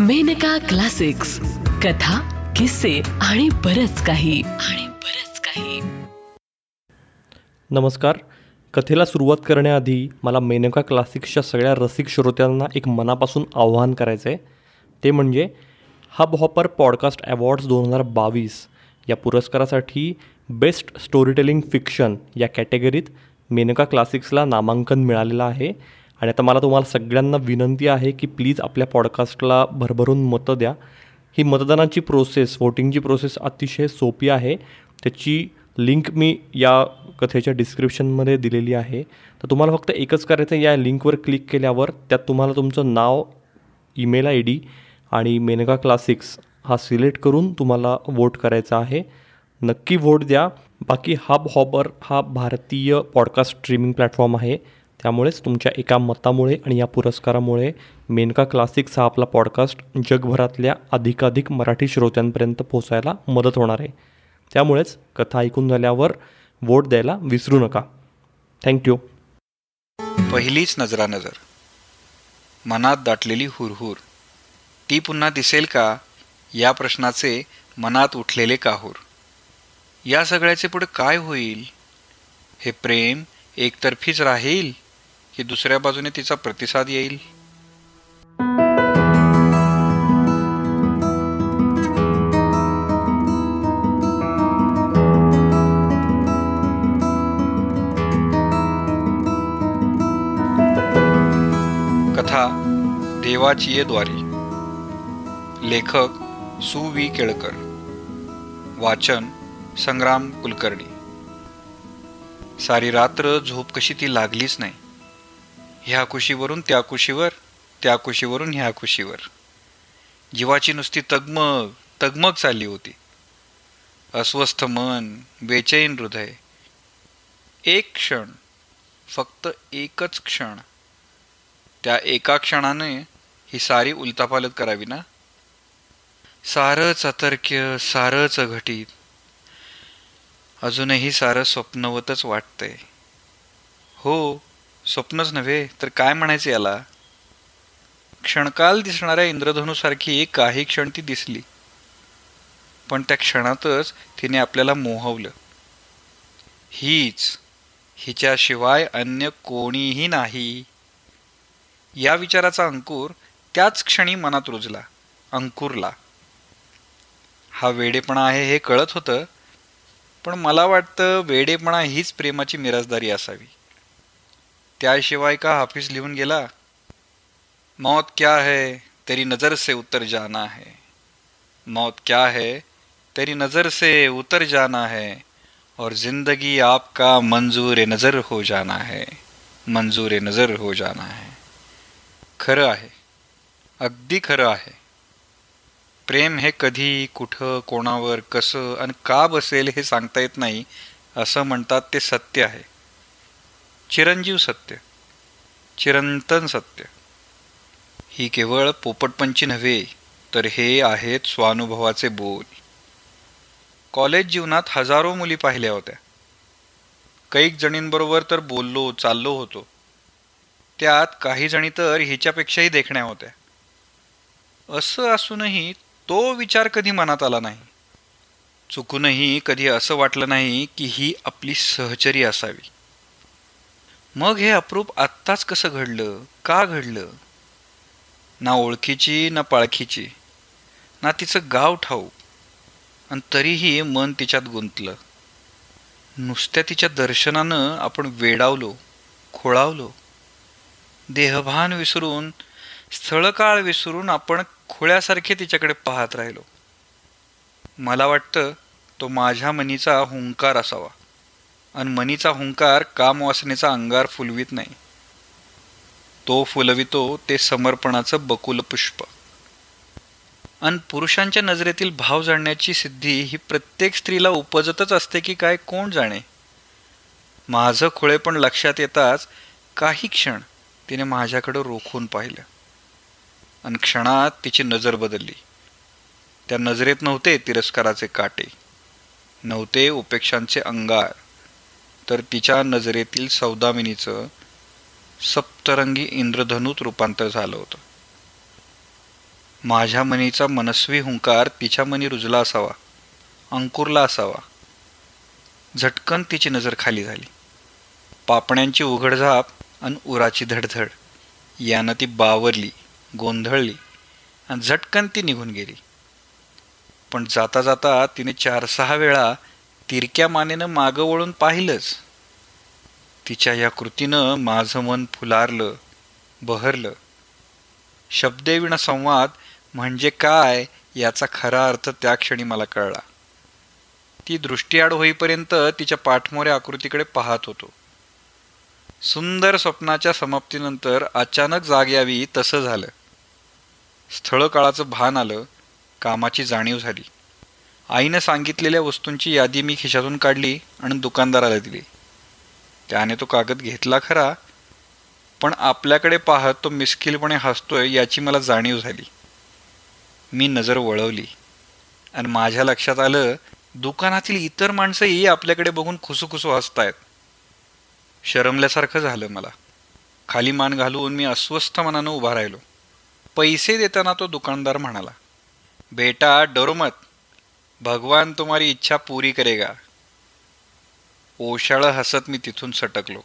Maneka classics. कथा किस्से आणि बरच काही. आणि बरच काही. नमस्कार. कथेला सुरुवात करण्याआधी मला मेनका क्लासिक्सच्या सगळ्या रसिक श्रोत्यांना एक मनापासून आव्हान करायचं आहे ते म्हणजे हब हॉपर पॉडकास्ट अवॉर्ड्स दोन हजार बावीस या पुरस्कारासाठी बेस्ट स्टोरीटेलिंग फिक्शन या कॅटेगरीत मेनका क्लासिक्सला नामांकन मिळालेलं आहे. आणि आता मला तुम्हाला सगळ्यांना विनंती आहे की प्लीज आपल्या पॉडकास्टला भरभरून मतं द्या. ही मतदानाची प्रोसेस वोटिंगची प्रोसेस अतिशय सोपी आहे. त्याची लिंक मी या कथेच्या डिस्क्रिप्शनमध्ये दिलेली आहे. तर तुम्हाला फक्त एकच करायचं आहे या लिंकवर क्लिक केल्यावर त्यात तुम्हाला तुमचं नाव ईमेल आय डी आणि मेनका क्लासिक्स हा सिलेक्ट करून तुम्हाला वोट करायचा आहे. नक्की वोट द्या. बाकी हब हॉबर हा भारतीय पॉडकास्ट स्ट्रीमिंग प्लॅटफॉर्म आहे. त्यामुळेच तुमच्या एका मतामुळे आणि या पुरस्कारामुळे मेनका क्लासिक्स हा आपला पॉडकास्ट जगभरातल्या अधिकाधिक मराठी श्रोत्यांपर्यंत पोचायला मदत होणार आहे. त्यामुळेच कथा ऐकून झाल्यावर वोट द्यायला विसरू नका. थँक्यू पहिलीच नजरा नजर मनात दाटलेली हुरहुर. ती पुन्हा दिसेल का? या प्रश्नाचे मनात उठलेले काहूर. या सगळ्याचे पुढे काय होईल? हे प्रेम एकतर्फीच राहील? की दुसऱ्या बाजूने तिचा प्रतिसाद येईल? कथा देवाची द्वारे द्वारी. लेखक सु. वी. केळकर. वाचन संग्राम कुलकर्णी. सारी रात्र झोप कशी ती लागलीच नाही. ह्या कुशीवरून त्या कुशीवर त्या कुशीवरून ह्या कुशीवर. जीवाची नुसती तगमग तगमग चालली होती. अस्वस्थ मन बेचैन हृदय. एक क्षण फक्त एकच क्षण. त्या एका क्षणाने ही सारी उलतापालत करावी ना? सारंच अतर्क्य सारंच अघटित अजूनही सारं स्वप्नवतच वाटतंय. हो स्वप्नच नव्हे तर काय म्हणायचं याला? क्षणकाल दिसणाऱ्या इंद्रधनुसारखी एक काही क्षण ती दिसली. पण त्या क्षणातच तिने आपल्याला मोहवलं. हीच हिच्याशिवाय अन्य कोणीही नाही. या विचाराचा अंकुर त्याच क्षणी मनात रुजला अंकुरला. हा वेडेपणा आहे हे कळत होतं पण मला वाटतं वेडेपणा हीच प्रेमाची मिराजदारी असावी. त्याशिवाय का हाफिज लिहून गेला? मौत क्या है तेरी नजर से उतर जाना है. मौत क्या है तेरी नजर से उतर जाना है. और जिंदगी आपका मंजूर नजर हो जाना है. मंजूर नजर हो जाना है. खरं आहे अगदी खरं आहे प्रेम हे कधी कुठं कोणावर कसं आणि का बसेल हे सांगता येत नाही असं म्हणतात ते सत्य आहे. चिरंजीव सत्य. चिरंतन सत्य. ही केवळ पोपटपंची नव्हे तर हे आहेत स्वानुभवाचे बोल. कॉलेज जीवनात हजारो मुली पाहिल्या होत्या. कैक जणींबरोबर तर बोललो चाललो होतो. त्यात काही जणी तर हिच्यापेक्षाही देखण्या होत्या. असं असूनही तो विचार कधी मनात आला नाही. चुकूनही कधी असं वाटलं नाही की ही आपली सहचरी असावी. मग हे अप्रूप आत्ताच कसं घडलं? का घडलं? ना ओळखीची ना पाळखीची. ना तिचं गाव ठाऊ आणि तरीही मन तिच्यात गुंतलं. नुसत्या तिच्या दर्शनानं आपण वेडावलो खोळावलो. देहभान विसरून स्थळकाळ विसरून आपण खोळ्यासारखे तिच्याकडे पाहत राहिलो. मला वाटतं तो माझ्या मनीचा हुंकार असावा. आणि मनीचा हुंकार कामवासनेचा अंगार फुलवीत नाही. तो फुलवितो ते समर्पणाचं बकुल पुष्प. आणि पुरुषांच्या नजरेतील भाव जाणण्याची सिद्धी ही प्रत्येक स्त्रीला उपजतच असते की काय कोण जाणे? माझं खुळे पण लक्षात येताच काही क्षण तिने माझ्याकडं रोखून पाहिलं. आणि क्षणात तिची नजर बदलली. त्या नजरेत नव्हते तिरस्काराचे काटे. नव्हते उपेक्षांचे अंगार. तर तिच्या नजरेतील सौदामिनीचं सप्तरंगी इंद्रधनुत रूपांतर झालं होतं. माझ्या मनीचा मनस्वी हुंकार तिच्या मनी रुजला असावा अंकुरला असावा. झटकन तिची नजर खाली झाली. पापण्यांची उघडझाप आणि उराची धडधड. यानं ती बावरली गोंधळली आणि झटकन ती निघून गेली. पण जाता जाता तिने चार सहा वेळा तिरक्या मानेनं मागं वळून पाहिलंच. तिच्या या कृतीनं माझं मन फुलारलं बहरलं. शब्देविण संवाद म्हणजे काय याचा खरा अर्थ त्या क्षणी मला कळला. ती दृष्टीआड होईपर्यंत तिच्या पाठमोऱ्या आकृतीकडे पाहत होतो. सुंदर स्वप्नाच्या समाप्तीनंतर अचानक जाग यावी तसं झालं. स्थळ काळाचं भान आलं कामाची जाणीव झाली. आईनं सांगितलेल्या वस्तूंची यादी मी खिशातून काढली आणि दुकानदाराला दिली. त्याने तो कागद घेतला खरा पण आपल्याकडे पाहत तो मिस्किलपणे हसतोय याची मला जाणीव झाली. मी नजर वळवली आणि माझ्या लक्षात आलं दुकानातील इतर माणसंही आपल्याकडे बघून खुसूखुसू हसतायत. शरमल्यासारखं झालं मला. खाली मान घालून मी अस्वस्थ मनानं उभा राहिलो. पैसे देताना तो दुकानदार म्हणाला बेटा डरो मत. भगवान तुम्हारी इच्छा पूरी करेगा। ओशाळं हसत मी तिथून सटकलो.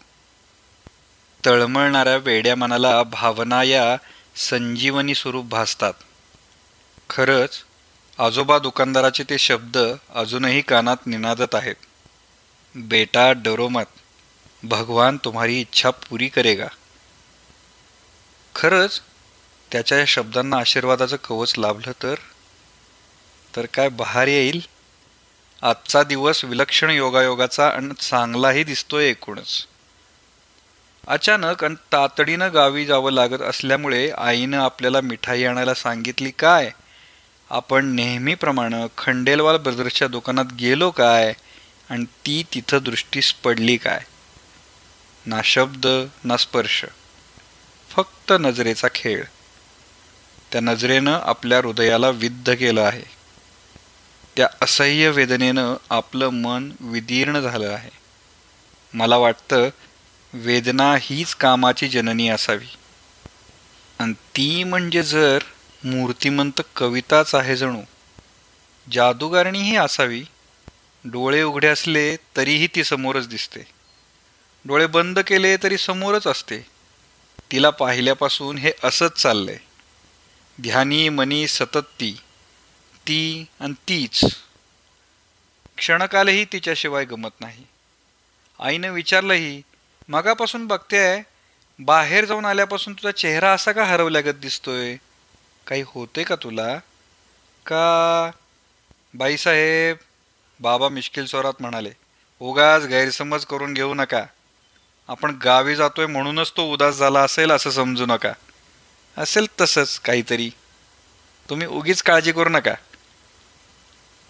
तळमळणाऱ्या वेड्या मनाला भावना या संजीवनी स्वरूप भासतात. खरंच आजोबा दुकानदाराचे ते शब्द अजूनही कानात निनादत आहेत. बेटा डरो मत भगवान तुम्हारी इच्छा पुरी करेगा. खरंच त्याच्या या शब्दांना आशीर्वादाचं कवच लाभलं तर? तर काय बहार येईल? आजचा दिवस विलक्षण योगायोगाचा आणि चांगलाही दिसतोय एकूणच. अचानक आणि तातडीनं गावी जावं लागत असल्यामुळे आईनं आपल्याला मिठाई आणायला सांगितली काय? आपण नेहमीप्रमाणे खंडेलवाल ब्रदर्सच्या दुकानात गेलो काय? आणि ती तिथं दृष्टीस पडली काय? ना शब्द ना स्पर्श. फक्त नजरेचा खेळ. त्या नजरेनं आपल्या हृदयाला विद्ध केलं आहे. त्या असह्य वेदनेनं आपलं मन विदीर्ण झालं आहे. मला वाटतं वेदना हीच कामाची जननी असावी. आणि ती म्हणजे जर मूर्तिमंत कविताच आहे जणू जादूगारणीही असावी. डोळे उघडे असले तरीही ती समोरच दिसते. डोळे बंद केले तरी समोरच असते. तिला पाहिल्यापासून हे असंच चाललंय. ध्यानी मनी सतत ती. ती आणि तीच. क्षणकालही तिच्याशिवाय गमत नाही. आईनं विचारलंही मगापासून बघतेय बाहेर जाऊन आल्यापासून तुझा चेहरा असा का हरवल्यागत दिसतोय? काही होते का तुला? का? बाईसाहेब बाबा मिश्किल स्वरात म्हणाले उगाच गैरसमज करून घेऊ नका. आपण गावी जातोय म्हणूनच तो उदास झाला असेल असं समजू नका. असेल तसंच काहीतरी. तुम्ही उगीच काळजी करू नका.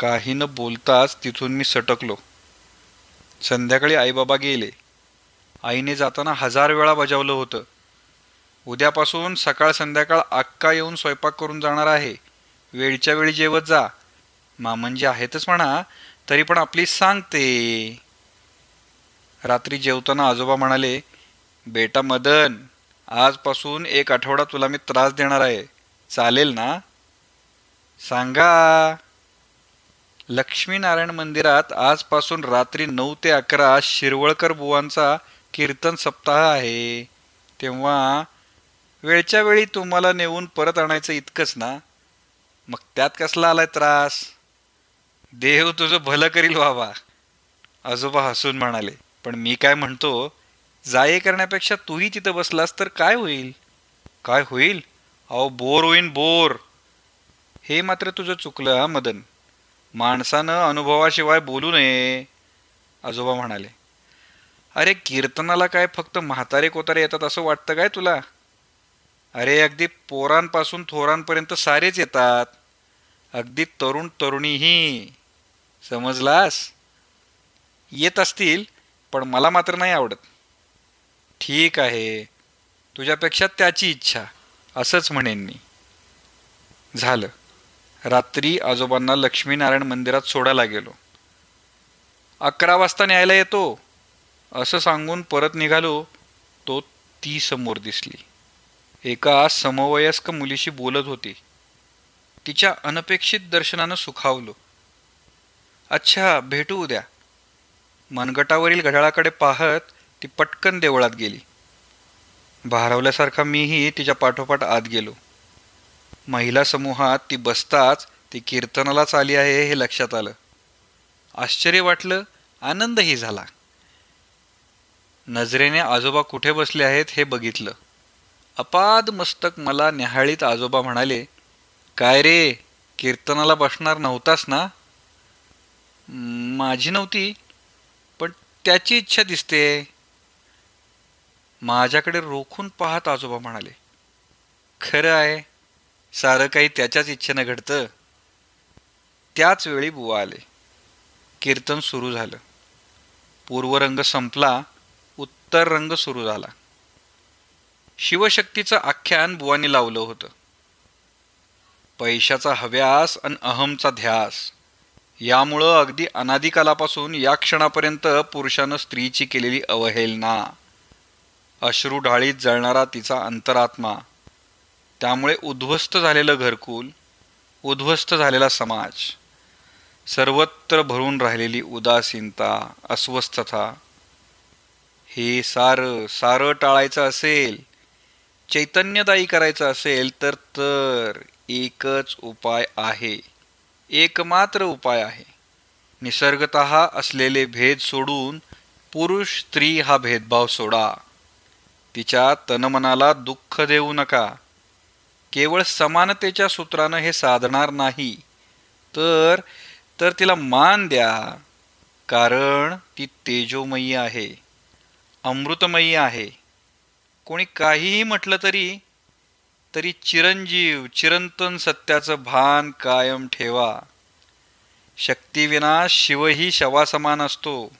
काही न बोलताच तिथून मी सटकलो. संध्याकाळी आईबाबा गेले. आईने जाताना हजार वेळा बजावलं होतं. उद्यापासून सकाळ संध्याकाळ अक्का येऊन स्वयंपाक करून जाणार आहे. वेळच्या वेळी जेवत जा. मामंजी आहेतच म्हणा तरी पण आपली सांगते. रात्री जेवताना आजोबा म्हणाले बेटा मदन आजपासून एक आठवडा तुला मी त्रास देणार आहे. चालेल ना? सांगा. लक्ष्मीनारायण मंदिरात आजपासून रात्री नऊ ते अकरा शिरवळकर बुवांचा कीर्तन सप्ताह आहे. तेव्हा वेळच्या वेळी तुम्हाला नेऊन परत आणायचं इतकंच ना? मग त्यात कसला आलाय त्रास? देव तुझं भलं करील व्हावा आजोबा हसून म्हणाले पण मी काय म्हणतो जाये करण्यापेक्षा तूही तिथं बसलास तर काय होईल? काय होईल? अहो बोर होईन बोर. हे मात्र तुझं चुकलं हा मदन. माणसानं अनुभवाशिवाय बोलू नये आजोबा म्हणाले. अरे कीर्तनाला काय फक्त म्हातारे कोतारे येतात असं वाटतं काय तुला? अरे अगदी पोरांपासून थोरांपर्यंत सारेच येतात. अगदी तरुण तरुणीही. समजलास? येत असतील पण मला मात्र नाही आवडत. ठीक आहे तुझ्यापेक्षा त्याची इच्छा असंच म्हणेन मी. झालं. रात्री आजोबांना लक्ष्मीनारायण मंदिरात सोडायला गेलो. अकरा वाजता न्यायला येतो. असं सांगून परत निघालो तो ती समोर दिसली. एका समवयस्क मुलीशी बोलत होती. तिच्या अनपेक्षित दर्शनानं सुखावलो. अच्छा भेटू उद्या. मनगटावरील घड्याळाकडे पाहत ती पटकन देवळात गेली. भारवल्यासारखा मीही तिच्या पाठोपाठ आत गेलो. महिला समूहात ती बसताच ती कीर्तनालाच आली आहे हे लक्षात आलं. आश्चर्य वाटलं आनंदही झाला. नजरेने आजोबा कुठे बसले आहेत हे बघितलं. अपाद मस्तक मला न्याहाळीत आजोबा म्हणाले काय रे कीर्तनाला बसणार नव्हतास ना? माझी नव्हती पण त्याची इच्छा दिसते. माझ्याकडे रोखून पाहत आजोबा म्हणाले. खरं आहे सारं काही त्याच्याच इच्छेनं घडतं. त्याच वेळी बुवा आले. कीर्तन सुरू झालं. पूर्वरंग संपला उत्तर रंग सुरू झाला. शिवशक्तीचं आख्यान बुवानी लावलं होतं. पैशाचा हव्यास आणि अहमचा ध्यास. यामुळं अगदी अनादिकालापासून या क्षणापर्यंत पुरुषानं स्त्रीची केलेली अवहेलना. अश्रू ढाळीत जळणारा तिचा अंतरात्मा. त्यामुळे उद्ध्वस्त झालेलं घरकुल उद्ध्वस्त झालेला समाज सर्वत्र भरून राहिलेली उदासीनता अस्वस्थता हे सारं सारं टाळायचं असेल चैतन्यदायी करायचं असेल तर तर एकच उपाय आहे. एकमात्र उपाय आहे. निसर्गत असलेले भेद सोडून पुरुष स्त्री हा भेदभाव सोडा. तिच्या तनमनाला दुःख देऊ नका. केवळ समानतेच्या सूत्रानं हे साधणार नाही तर तर तिला मान द्या कारण ती तेजोमयी आहे अमृतमयी आहे. कोणी काहीही म्हटलं तरी तरी चिरंजीव चिरंतन सत्याचं भान कायम ठेवा. शक्तीविना शिवही शवासमान असतो.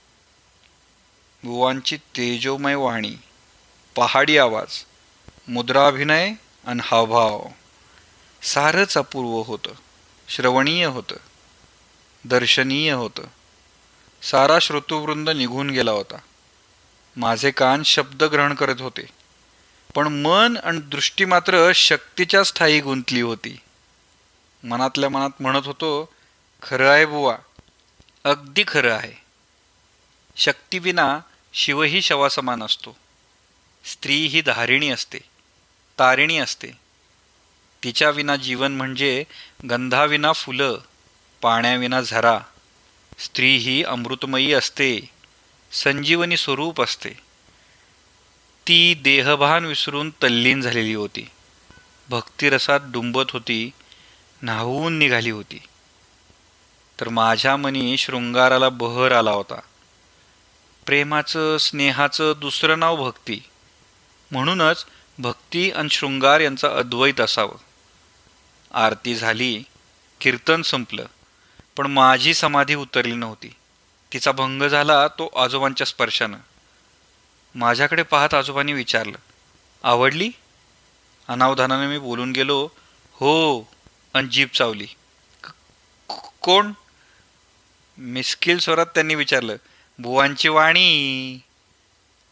बुवांची तेजोमय वाणी पहाडी आवाज मुद्राभिनय आणि हावभाव. सारंच अपूर्व होतं. श्रवणीय होतं. दर्शनीय होतं. सारा श्रोतृवृंद निघून गेला होता. माझे कान शब्द ग्रहण करत होते. पण मन आणि दृष्टी मात्र शक्तीच्या स्थायी गुंतली होती. मनातल्या मनात म्हणत होतो खरं आहे बुवा. अगदी खरं आहे. शक्तीविना शिवही शवासमान असतो. स्त्री ही धारिणी असते. तारिणी असते. तिच्या विना जीवन म्हणजे गंधाविना फुलं पाण्याविना झरा. स्त्री ही अमृतमयी असते संजीवनी स्वरूप असते. ती देहभान विसरून तल्लीन झालेली होती. भक्तिरसात डुंबत होती न्हावून निघाली होती. तर माझ्या मनी शृंगाराला बहर आला होता. प्रेमाचं स्नेहाचं दुसरं नाव भक्ती. म्हणूनच भक्ती आणि शृंगार यांचा अद्वैत असावं. आरती झाली कीर्तन संपलं पण माझी समाधी उतरली नव्हती. तिचा भंग झाला तो आजोबांच्या स्पर्शानं. माझ्याकडे पाहत आजोबांनी विचारलं आवडली? अनावधानाने मी बोलून गेलो हो अन चावली. कोण? मिस्किल स्वरात त्यांनी विचारलं बुवांची वाणी.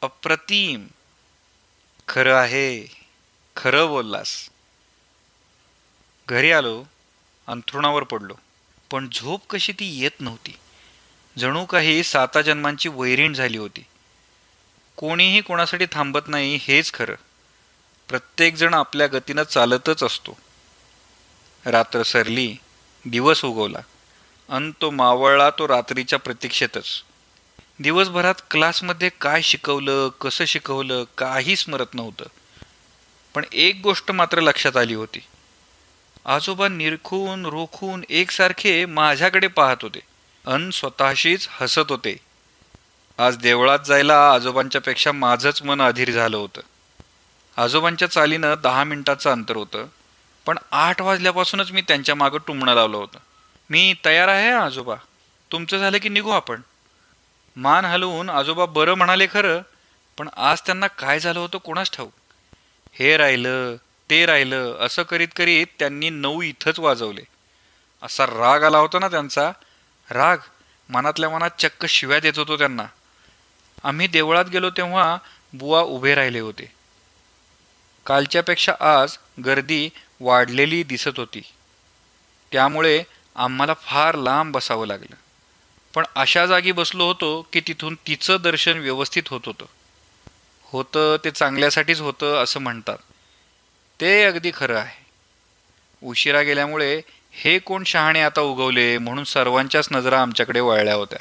अप्रतिम. खरं आहे खरं बोललास. घरी आलो अंथरुणावर पडलो. पण झोप कशी ती येत नव्हती. जणू काही साता जन्मांची वैरीण झाली होती. कोणीही कोणासाठी थांबत नाही हेच खरं. प्रत्येकजण आपल्या गतीनं चालतच असतो. रात्र सरली दिवस उगवला. अन तो मावळला तो रात्रीच्या प्रतीक्षेतच. दिवसभरात क्लासमध्ये काय शिकवलं कसं शिकवलं काही स्मरत नव्हतं. पण एक गोष्ट मात्र लक्षात आली होती. आजोबा निरखून रोखून एकसारखे माझ्याकडे पाहत होते अन स्वतःशीच हसत होते. आज देवळात जायला आजोबांच्या पेक्षा माझंच मन अधीर झालं होतं. आजोबांच्या चालीनं दहा मिनिटाचं अंतर होतं पण आठ वाजल्यापासूनच मी त्यांच्या मागं टुमणं लावलं होतं. मी तयार आहे आजोबा. तुमचं झालं की निघू आपण? मान हलवून आजोबा बरं म्हणाले खरं पण आज त्यांना काय झालं होतं कोणाच ठाऊक? हे राहिलं ते राहिलं असं करीत करीत त्यांनी नऊ इथंच वाजवले. असा राग आला होता ना त्यांचा? राग मनातल्या मनात चक्क शिव्या देत होतो त्यांना. आम्ही देवळात गेलो तेव्हा बुवा उभे राहिले होते. कालच्यापेक्षा आज गर्दी वाढलेली दिसत होती. त्यामुळे आम्हाला फार लांब बसावं लागलं. पण अशा जागी बसलो होतो की तिथून तिचं दर्शन व्यवस्थित होत होतं. होतं ते चांगल्यासाठीच होतं असं म्हणतात. ते अगदी खरं आहे. उशिरा गेल्यामुळे हे कोण शहाणे आता उगवले म्हणून सर्वांच्याच नजरा आमच्याकडे वळल्या होत्या.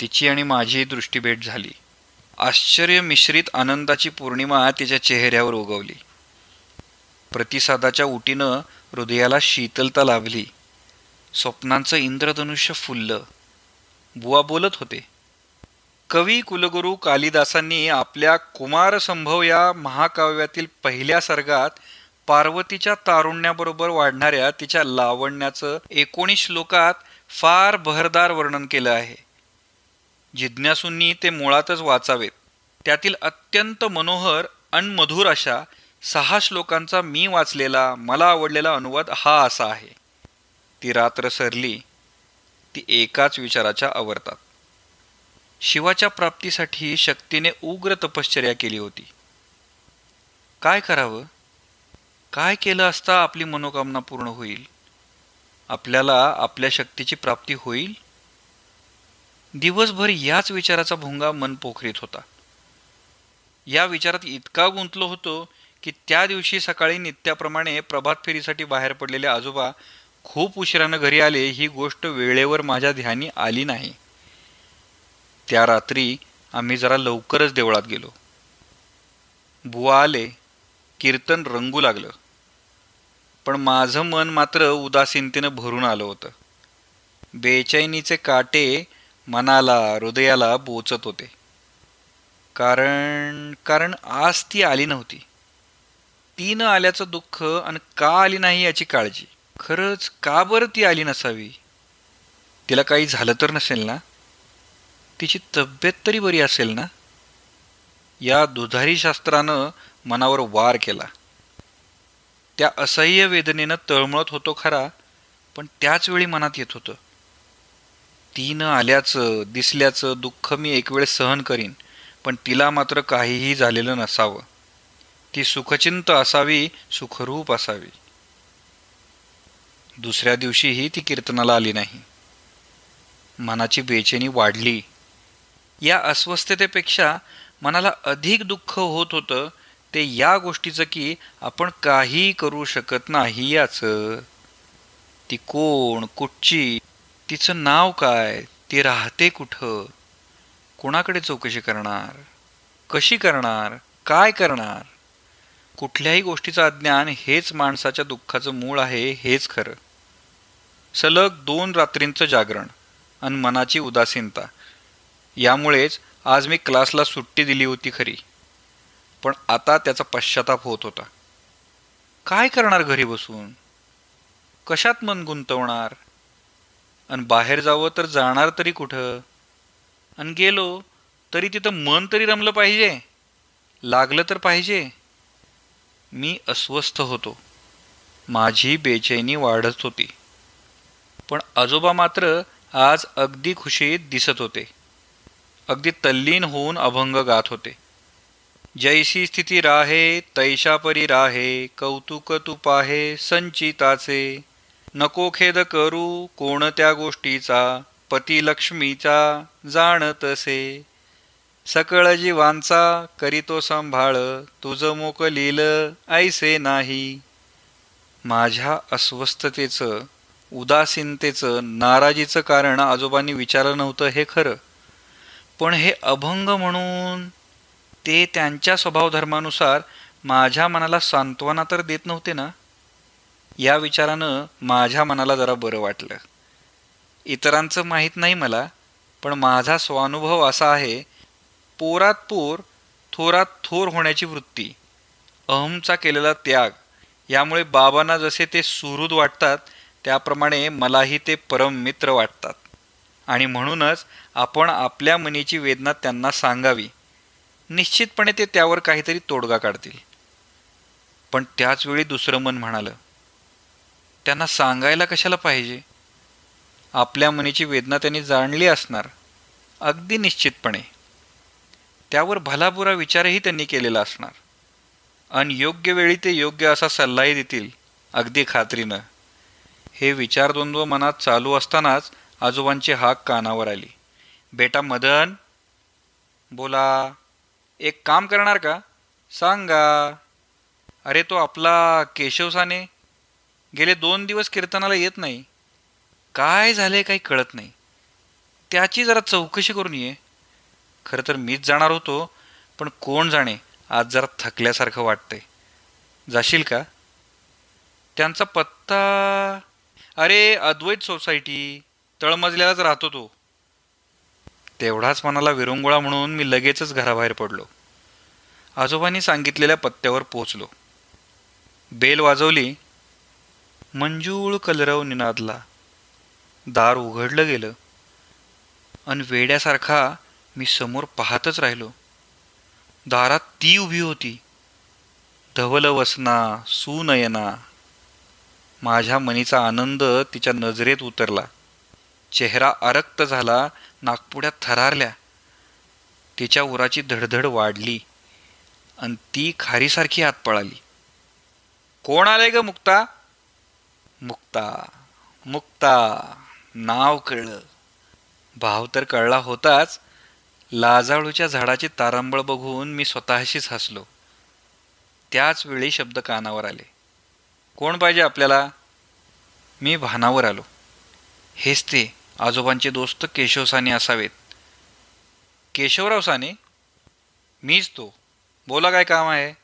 तिची आणि माझी दृष्टीभेट झाली. आश्चर्य मिश्रित आनंदाची पौर्णिमा तिच्या चेहऱ्यावर उगवली. प्रतिसादाच्या उटीनं हृदयाला शीतलता लाभली. स्वप्नांचं इंद्रधनुष्य फुललं. बुवा बोलत होते. कवी कुलगुरू कालिदासांनी आपल्या कुमारसंभव या महाकाव्यातील पहिल्या सर्गात पार्वतीच्या तारुण्याबरोबर वाढणाऱ्या तिच्या लावण्याचं एकोणीस श्लोकात फार बहरदार वर्णन केलं आहे. जिज्ञासूंनी ते मुळातच वाचावेत. त्यातील अत्यंत मनोहर अनमधुर अशा सहा श्लोकांचा मी वाचलेला मला आवडलेला अनुवाद हा असा आहे. ती रात्र सरली ती एकाच विचाराच्या आवरतात. शिवाच्या प्राप्तीसाठी शक्तीने उग्र तपश्चर्या केली होती. काय करावं? काय केलं असता आपली मनोकामना पूर्ण होईल? आपल्याला आपल्या शक्तीची प्राप्ती होईल? दिवसभर याच विचाराचा भोंगा मन पोखरीत होता. या विचारात इतका गुंतलो होतो की त्या दिवशी सकाळी नित्याप्रमाणे प्रभात फेरीसाठी बाहेर पडलेले आजोबा खूप उशिरानं घरी आले ही गोष्ट वेळेवर माझ्या ध्यानी आली नाही. त्या रात्री आम्ही जरा लवकरच देवळात गेलो. बुवा आले कीर्तन रंगू लागलं. पण माझं मन मात्र उदासीनतेनं भरून आलं होतं. बेचैनीचे काटे मनाला हृदयाला बोचत होते. कारण कारण आज ती आली नव्हती. ती न आल्याचं दुःख आणि का आली नाही याची काळजी? खरंच का बरं ती आली नसावी? तिला काही झालं तर नसेल ना? तिची तब्येत तरी बरी असेल ना? या दुधारी शास्त्रानं मनावर वार केला. त्या असह्य वेदनेनं तळमळत होतो खरा पण त्याच वेळी मनात येत होतं. ती न आल्याचं दिसल्याचं दुःख मी एक वेळ सहन करीन पण तिला मात्र काहीही झालेलं नसावं. ती सुखचिंत असावी सुखरूप असावी. दुसऱ्या दिवशीही ती कीर्तनाला आली नाही. मनाची बेचैनी वाढली. या अस्वस्थतेपेक्षा मनाला अधिक दुःख होत होतं ते या गोष्टीचं की आपण काही करू शकत नाही याचं. ती कोण कुठची तिचं नाव काय ती राहते कुठं कोणाकडे चौकशी करणार कशी करणार काय करणार? कुठल्याही गोष्टीचं अज्ञान हेच माणसाच्या दुःखाचं मूळ आहे हेच खरं. सलग दोन रात्रींचं जागरण आणि मनाची उदासीनता. यामुळेच आज मी क्लासला सुट्टी दिली होती खरी. पण आता त्याचा पश्चाताप होत होता. काय करणार घरी बसून? कशात मन गुंतवणार? आणि बाहेर जावं तर जाणार तरी कुठं? आणि गेलो तरी तिथं मन तरी रमलं पाहिजे. लागलं तर पाहिजे. मी अस्वस्थ होतो. माझी बेचैनी वाढत होती. पण आजोबा मात्र आज अगदी खुशीत दिसत होते. अगदी तल्लीन होऊन अभंग गात होते. जैसी स्थिती राहे तैशापरी राहे कौतुक तू पाहे संचिताचे. नको खेद करू कोणत्या गोष्टीचा पती लक्ष्मीचा जाणतसे सकळ जीवांचा करीतो सांभाळ तुझ मोकलील ऐसे नाही. माझ्या अस्वस्थतेचं उदासीनतेचं नाराजीचं कारण आजोबांनी विचारलं नव्हतं हे खरं. पण हे अभंग म्हणून ते त्यांच्या स्वभावधर्मानुसार माझ्या मनाला सांत्वना तर देत नव्हते ना? या विचारानं माझ्या मनाला जरा बरं वाटलं. इतरांचं माहीत नाही मला पण माझा स्वानुभव असा आहे पोरात पोर थोरात थोर होण्याची वृत्ती अहमचा केलेला त्याग यामुळे बाबांना जसे ते सुहृद वाटतात त्याप्रमाणे मलाही ते परम मित्र वाटतात. आणि म्हणूनच आपण आपल्या मनीची वेदना त्यांना सांगावी. निश्चितपणे ते त्यावर काहीतरी तोडगा काढतील. पण त्याचवेळी दुसरं मन म्हणालं त्यांना सांगायला कशाला पाहिजे? आपल्या मनीची वेदना त्यांनी जाणली असणार अगदी निश्चितपणे. त्यावर भलाबुरा विचारही त्यांनी केलेला असणार. आणि योग्य वेळी ते योग्य असा सल्लाही देतील अगदी खात्रीनं. हे विचारद्वंद्व मनात चालू असतानाच आजोबांची हाक कानावर आली. बेटा मदन बोला एक काम करणार का? सांगा. अरे तो आपला केशवसाने गेले दोन दिवस कीर्तनाला येत नाही. काय झाले काही कळत नाही. त्याची जरा चौकशी करून ये. खरं तर मीच जाणार होतो पण कोण जाणे आज जरा थकल्यासारखं वाटतंय. जाशील का? त्यांचा पत्ता अरे अद्वैत सोसायटी तळमजल्यालाच राहतो तो. तेवढाच मनाला विरंगुळा म्हणून मी लगेचच घराबाहेर पडलो. आजोबांनी सांगितलेल्या पत्त्यावर पोचलो बेल वाजवली मंजूळ कलरव निनादला. दार उघडलं गेलं. अन वेड्यासारखा मी समोर पाहतच राहिलो. दारात ती उभी होती. धवल वसना सुनयना माझ्या मनीचा आनंद तिच्या नजरेत उतरला. चेहरा अरक्त झाला नागपुड्यात थरारल्या. तिच्या उराची धडधड वाढली आणि ती खारीसारखी हात पळाली. कोण आलंय ग मुक्ता? मुक्ता मुक्ता नाव कळलं. भाव तर कळला होताच. लाजाळूच्या झाडाची तारांबळ बघून मी स्वतःशीच हसलो. त्याच वेळी शब्द कानावर आले. कोण पाहिजे आपल्याला? मी भानावर आलो. हेच ते आजोबांचे दोस्त केशव साने असावेत. केशवराव साने मीच तो. बोला काय काम आहे?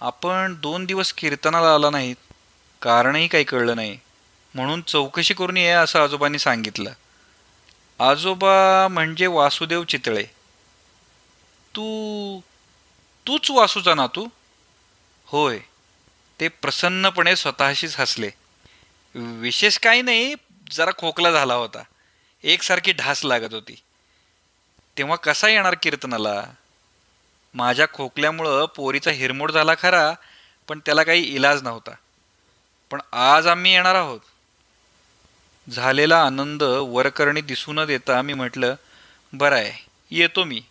आपण दोन दिवस कीर्तनाला आला नाहीत. कारणही काही कळलं नाही. म्हणून चौकशी करून ये असं आजोबांनी सांगितलं. आजोबा म्हणजे वासुदेव चितळे. तू तूच वासूचा ना तू होय. ते प्रसन्नपणे स्वतःशीच हसले. विशेष काही नाही जरा खोकला झाला होता. एकसारखी ढास लागत होती. तेव्हा कसा येणार कीर्तनाला? माझ्या खोकल्यामुळं पोरीचा हिरमोड झाला खरा पण त्याला काही इलाज नव्हता. पण आज आम्ही येणार आहोत. झालेला आनंद वरकरणी दिसू न देता मी म्हटलं बरं आहे येतो मी.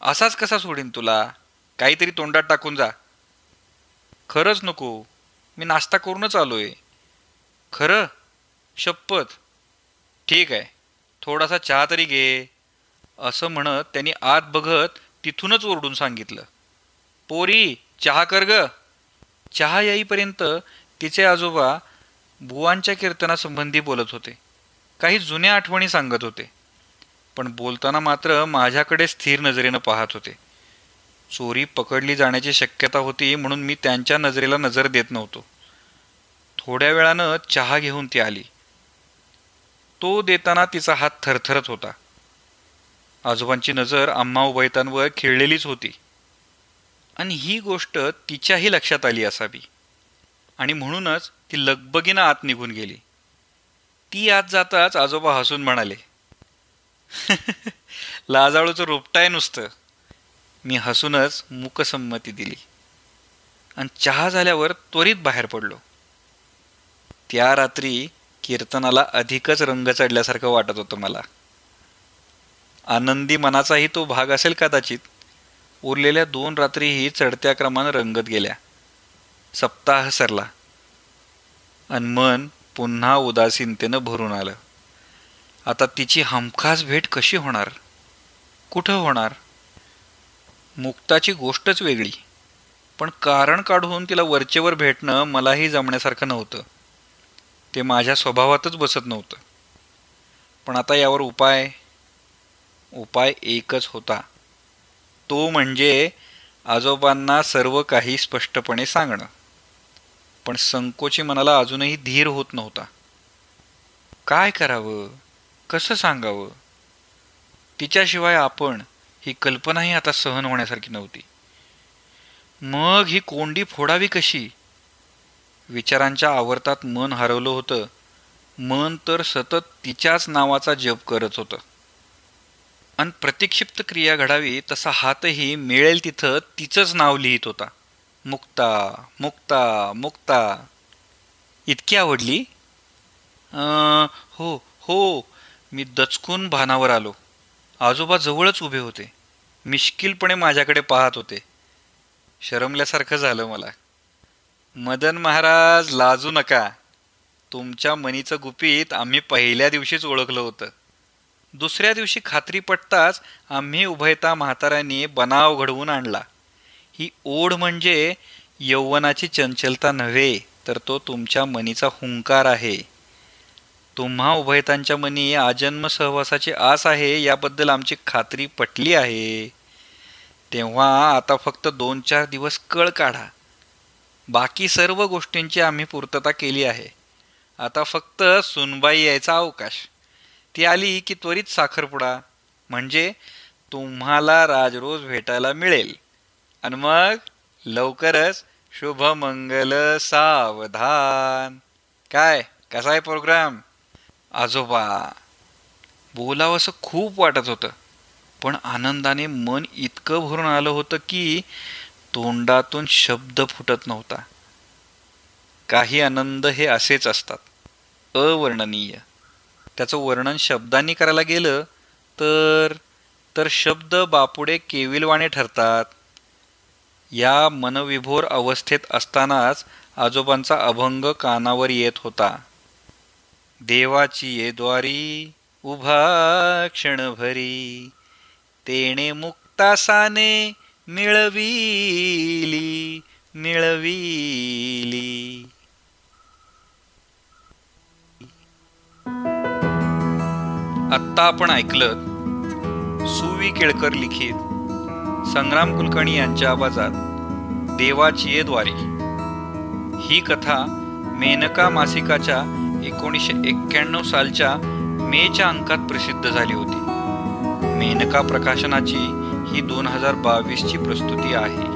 असाच कसा सोडीन तुला? काहीतरी तोंडात टाकून जा. खरंच नको. मी नाश्ता करूनच आलो आहे खरं? शपथ. ठीक आहे. थोडासा चहा तरी घे. असं म्हणत त्यांनी आत बघत तिथूनच ओरडून सांगितलं. पोरी चहा कर ग. चहा येईपर्यंत तिचे आजोबा बुवांच्या कीर्तनासंबंधी बोलत होते. काही जुन्या आठवणी सांगत होते. पण बोलताना मात्र माझ्याकडे स्थिर नजरेनं पाहत होते. चोरी पकडली जाण्याची शक्यता होती म्हणून मी त्यांच्या नजरेला नजर देत नव्हतो. थोड्या वेळानं चहा घेऊन ती आली. तो देताना तिचा हात थरथरत होता. आजोबांची नजर आम्हा उभयतांवर खेळलेलीच होती. आणि ही गोष्ट तिच्याही लक्षात आली असावी. आणि म्हणूनच ती लगबगीनं आत निघून गेली. ती आत जाताच आजोबा हसून म्हणाले लाजाळूचं रोपटाय नुसतं. मी हसूनच मुकसंमती दिली. आणि चहा झाल्यावर त्वरित बाहेर पडलो. त्या रात्री कीर्तनाला अधिकच रंग चढल्यासारखं वाटत होतं मला. आनंदी मनाचाही तो भाग असेल कदाचित. उरलेल्या दोन रात्रीही चढत्या क्रमानं रंगत गेल्या. सप्ताह सरला. आणि मन पुन्हा उदासीनतेनं भरून आलं. आता तिची हमखास भेट कशी होणार? कुठं होणार? मुक्ताची गोष्टच वेगळी. पण कारण काढून तिला वरचेवर भेटणं मलाही जमण्यासारखं नव्हतं. ते माझ्या स्वभावातच बसत नव्हतं. पण आता यावर उपाय उपाय एकच होता. तो म्हणजे आजोबांना सर्व काही स्पष्टपणे सांगणं. पण संकोची मनाला अजूनही धीर होत नव्हता. काय करावं? कसं सांगावं? तिच्याशिवाय आपण ही कल्पनाही आता सहन होण्यासारखी नव्हती. मग ही कोंडी फोडावी कशी? विचारांच्या आवर्तात मन हरवलं होतं. मन तर सतत तिच्याच नावाचा जप करत होतं. आणि प्रतिक्षिप्त क्रिया घडावी तसा हातही मिळेल तिथं तिचंच नाव लिहित होता. मुक्ता मुक्ता मुक्ता. इतकी आवडली? हो हो. मी दचकून भानावर आलो. आजोबा जवळच उभे होते. मिश्किलपणे माझ्याकडे पाहत होते. शरमल्यासारखं झालं मला. मदन महाराज लाजू नका. तुमच्या मनीचं गुपित आम्ही पहिल्या दिवशीच ओळखलं होतं. दुसऱ्या दिवशी खात्री पटताच आम्ही उभयता म्हाताऱ्यांनी बनाव घडवून आणला. ही ओढ म्हणजे यौवनाची चंचलता नव्हे तर तो तुमच्या मनीचा हुंकार आहे. तुम्हा उभयतांच्या मनी आजन्म सहवासाची आस आहे याबद्दल आमची खात्री पटली आहे. तेव्हा आता फक्त दोन चार दिवस कळ काढा. बाकी सर्व गोष्टींची आम्ही पूर्तता केली आहे. आता फक्त सुनबाई यायचा अवकाश. ती आली की त्वरित साखरपुडा. म्हणजे तुम्हाला राजरोज भेटायला मिळेल. आणि मग लवकरच शुभमंगल सावधान. काय कसा आहे प्रोग्राम आजोबा बोलावं असं खूप वाटत होतं. पण आनंदाने मन इतकं भरून आलं होतं की तोंडातून शब्द फुटत नव्हता. काही आनंद हे असेच असतात. अवर्णनीय. त्याचं वर्णन शब्दांनी करायला गेलं तर तर शब्द बापुडे केविलवाणे ठरतात. या मनविभोर अवस्थेत असतानाच आजोबांचा अभंग कानावर येत होता. देवाची ये द्वारी उभा क्षणभरी तेणे मुक्तासाने मिळविली मिळविली आत्ता आपण ऐकलं सुवी केळकर लिखित संग्राम कुलकर्णी यांच्या आवाजात देवाची द्वारी. ही कथा मेनका मासिकाच्या एकोणीसशे एक्क्याण्णव सालच्या मेच्या अंकात प्रसिद्ध झाली होती. मेनका प्रकाशनाची ही दोन हजार बावीसची प्रस्तुती आहे.